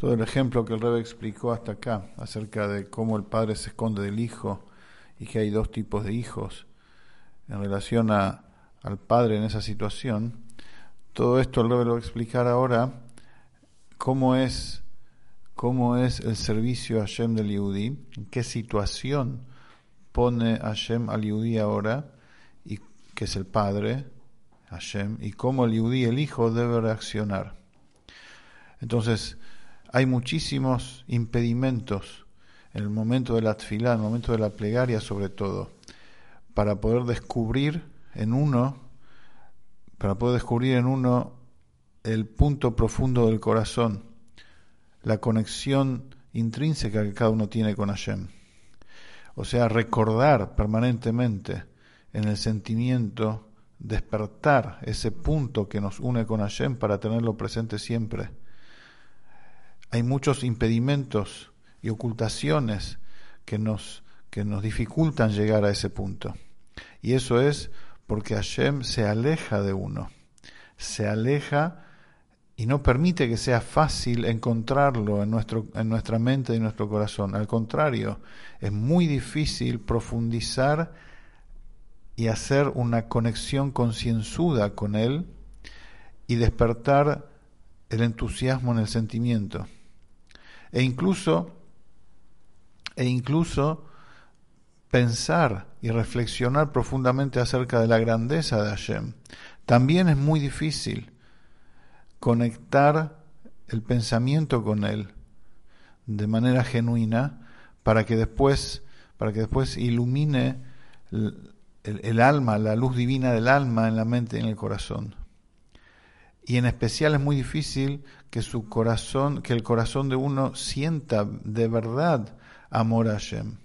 todo el ejemplo que el Rebbe explicó hasta acá acerca de cómo el padre se esconde del hijo y que hay dos tipos de hijos en relación a, al padre en esa situación, todo esto el Rebbe lo va a explicar ahora cómo es, cómo es el servicio a Hashem del Yehudi, en qué situación pone Hashem al Yehudi ahora, y que es el padre, Hashem, y cómo el Yehudi, el hijo, debe reaccionar. Entonces, hay muchísimos impedimentos en el momento de la en el momento de la plegaria sobre todo, para poder descubrir en uno, para poder descubrir en uno el punto profundo del corazón, la conexión intrínseca que cada uno tiene con Hashem. O sea, recordar permanentemente en el sentimiento, despertar ese punto que nos une con Hashem para tenerlo presente siempre hay muchos impedimentos y ocultaciones que nos, que nos dificultan llegar a ese punto. Y eso es porque Hashem se aleja de uno, se aleja y no permite que sea fácil encontrarlo en, nuestro, en nuestra mente y nuestro corazón. Al contrario, es muy difícil profundizar y hacer una conexión concienzuda con Él y despertar el entusiasmo en el sentimiento e incluso, e incluso pensar y reflexionar profundamente acerca de la grandeza de Hashem. También es muy difícil conectar el pensamiento con él de manera genuina para que después, para que después ilumine el, el alma, la luz divina del alma en la mente y en el corazón y en especial es muy difícil que su corazón, que el corazón de uno sienta de verdad amor a Hashem.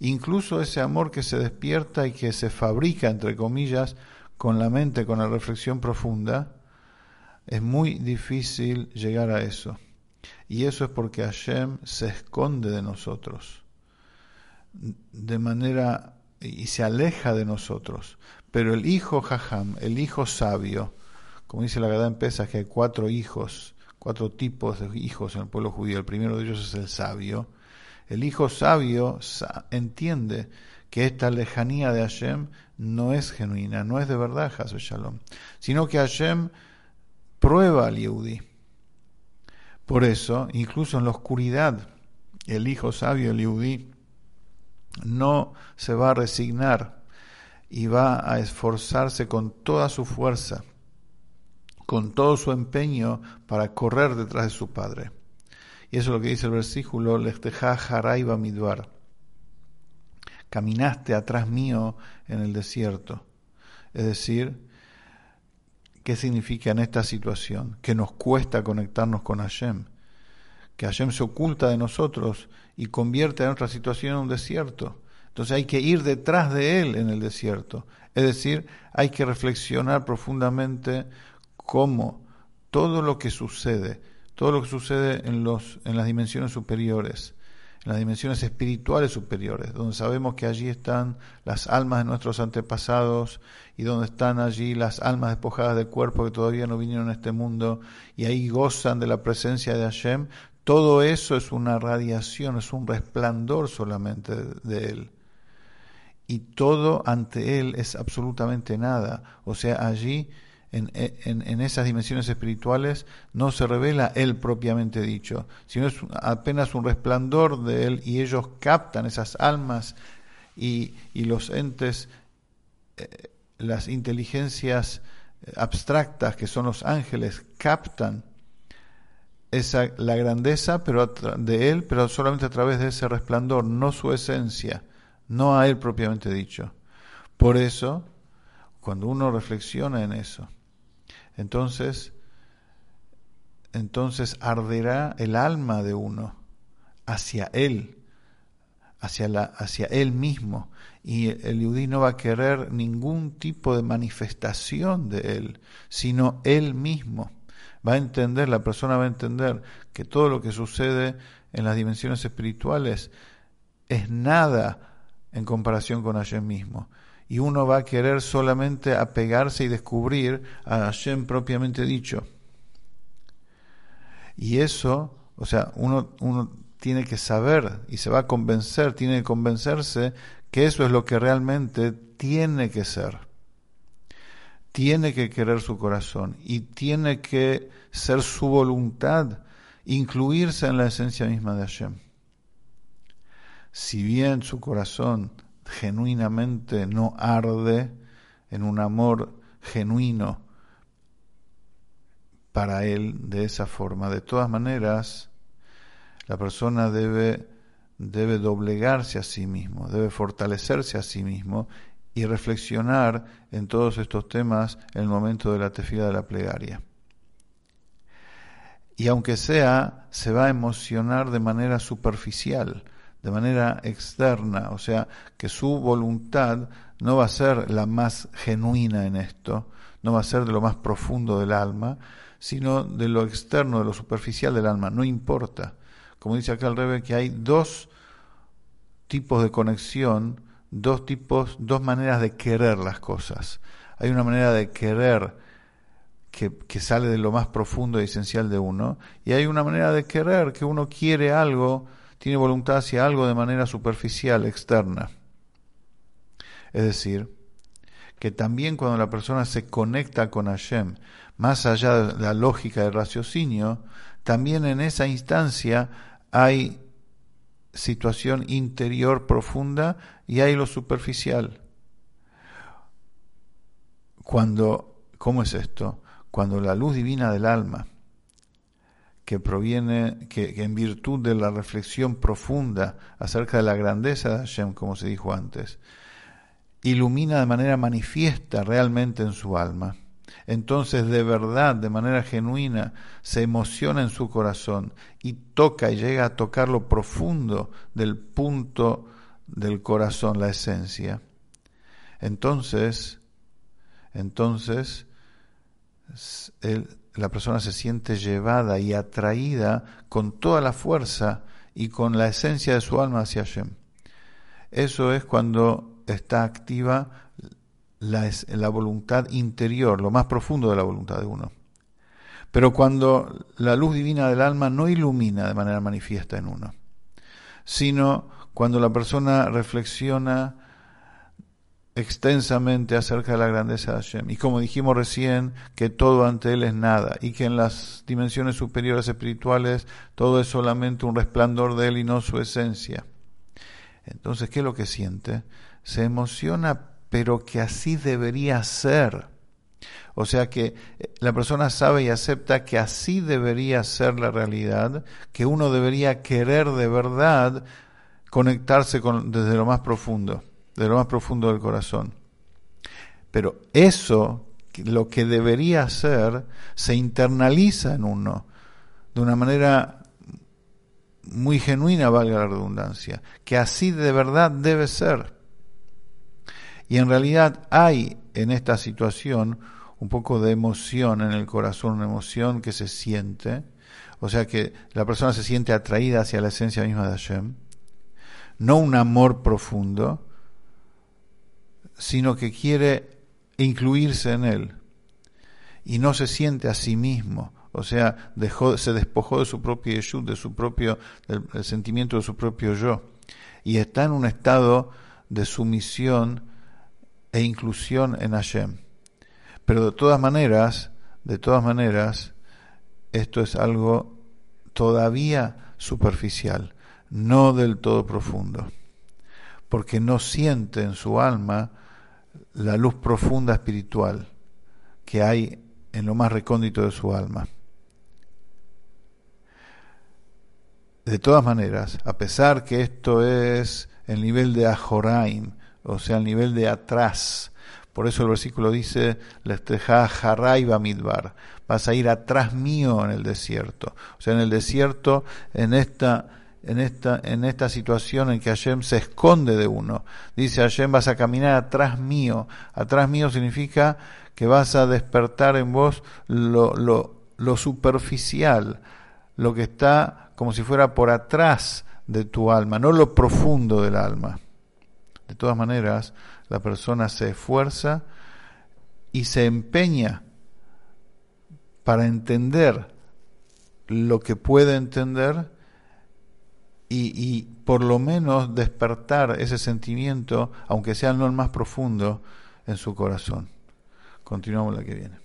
Incluso ese amor que se despierta y que se fabrica, entre comillas, con la mente, con la reflexión profunda, es muy difícil llegar a eso. Y eso es porque Hashem se esconde de nosotros, de manera, y se aleja de nosotros. Pero el hijo Jajam, el hijo sabio, como dice la Gadá en que hay cuatro hijos, cuatro tipos de hijos en el pueblo judío. El primero de ellos es el sabio. El hijo sabio entiende que esta lejanía de Hashem no es genuina, no es de verdad Hashem Shalom, sino que Hashem prueba al Yehudi. Por eso, incluso en la oscuridad, el hijo sabio, el Yehudi, no se va a resignar y va a esforzarse con toda su fuerza con todo su empeño para correr detrás de su padre. Y eso es lo que dice el versículo, Haraiba Midbar. Caminaste atrás mío en el desierto. Es decir, ¿qué significa en esta situación? Que nos cuesta conectarnos con Hashem. Que Hashem se oculta de nosotros y convierte a nuestra situación en un desierto. Entonces hay que ir detrás de Él en el desierto. Es decir, hay que reflexionar profundamente cómo todo lo que sucede, todo lo que sucede en, los, en las dimensiones superiores, en las dimensiones espirituales superiores, donde sabemos que allí están las almas de nuestros antepasados y donde están allí las almas despojadas del cuerpo que todavía no vinieron a este mundo y ahí gozan de la presencia de Hashem, todo eso es una radiación, es un resplandor solamente de Él. Y todo ante Él es absolutamente nada. O sea, allí en, esas dimensiones espirituales no se revela Él propiamente dicho, sino es apenas un resplandor de Él y ellos captan esas almas y, los entes, eh, las inteligencias abstractas que son los ángeles, captan esa, la grandeza pero de Él, pero solamente a través de ese resplandor, no su esencia, no a Él propiamente dicho. Por eso, cuando uno reflexiona en eso, entonces, entonces arderá el alma de uno hacia él, hacia, la, hacia él mismo, y el judío no va a querer ningún tipo de manifestación de él, sino él mismo. Va a entender, la persona va a entender que todo lo que sucede en las dimensiones espirituales es nada en comparación con Hashem mismo y uno va a querer solamente apegarse y descubrir a Hashem propiamente dicho. Y eso o sea, uno, uno tiene que saber y se va a convencer, tiene que convencerse que eso es lo que realmente tiene que ser. Tiene que querer su corazón y tiene que ser su voluntad incluirse en la esencia misma de Hashem. Si bien su corazón genuinamente no arde en un amor genuino para él de esa forma, de todas maneras, la persona debe, debe doblegarse a sí mismo, debe fortalecerse a sí mismo y reflexionar en todos estos temas en el momento de la tefila de la plegaria. Y aunque sea, se va a emocionar de manera superficial, de manera externa, o sea, que su voluntad no va a ser la más genuina en esto, no va a ser de lo más profundo del alma, sino de lo externo, de lo superficial del alma, no importa. Como dice acá el Rebe, que hay dos tipos de conexión, dos tipos, dos maneras de querer las cosas. Hay una manera de querer que, que, sale de lo más profundo y esencial de uno, y hay una manera de querer que uno quiere algo tiene voluntad hacia algo de manera superficial, externa. Es decir, que también cuando la persona se conecta con Hashem, más allá de la lógica del raciocinio, también en esa instancia hay situación interior profunda y hay lo superficial. Cuando, ¿cómo es esto? Cuando la luz divina del alma que proviene, que, en virtud de la reflexión profunda acerca de la grandeza de Hashem, como se dijo antes, ilumina de manera manifiesta realmente en su alma. Entonces de verdad, de manera genuina, se emociona en su corazón y toca y llega a tocar lo profundo del punto del corazón, la esencia. Entonces, entonces, él la persona se siente llevada y atraída con toda la fuerza y con la esencia de su alma hacia Hashem. Eso es cuando está activa la, la voluntad interior, lo más profundo de la voluntad de uno. Pero cuando la luz divina del alma no ilumina de manera manifiesta en uno, sino cuando la persona reflexiona extensamente acerca de la grandeza de Hashem. Y como dijimos recién, que todo ante Él es nada y que en las dimensiones superiores espirituales todo es solamente un resplandor de Él y no su esencia. Entonces, ¿qué es lo que siente? Se emociona, pero que así debería ser. O sea que eh, la persona sabe y acepta que así debería ser la realidad, que uno debería querer de verdad conectarse con, desde lo más profundo de lo más profundo del corazón. Pero eso, lo que debería ser, se internaliza en uno de una manera muy genuina, valga la redundancia, que así de verdad debe ser. Y en realidad hay en esta situación un poco de emoción en el corazón, una emoción que se siente, o sea que la persona se siente atraída hacia la esencia misma de Hashem, no un amor profundo, sino que quiere incluirse en él y no se siente a sí mismo, o sea, se despojó de su propio yeshut, de su propio, del, sentimiento de su propio yo, y está en un estado de sumisión e inclusión en Hashem. Pero de todas maneras, de todas maneras, esto es algo todavía superficial, no del todo profundo, porque no siente en su alma la luz profunda espiritual que hay en lo más recóndito de su alma. De todas maneras, a pesar que esto es el nivel de Ajoraim, o sea, el nivel de atrás, por eso el versículo dice, midbar, vas a ir atrás mío en el desierto. O sea, en el desierto, en esta en esta, en esta situación en que Hashem se esconde de uno. Dice Hashem, vas a caminar atrás mío. Atrás mío significa que vas a despertar en vos lo, lo, lo superficial, lo que está como si fuera por atrás de tu alma, no lo profundo del alma. De todas maneras, la persona se esfuerza y se empeña para entender lo que puede entender y, y, por lo menos despertar ese sentimiento, aunque sea no el más profundo, en su corazón. Continuamos la que viene.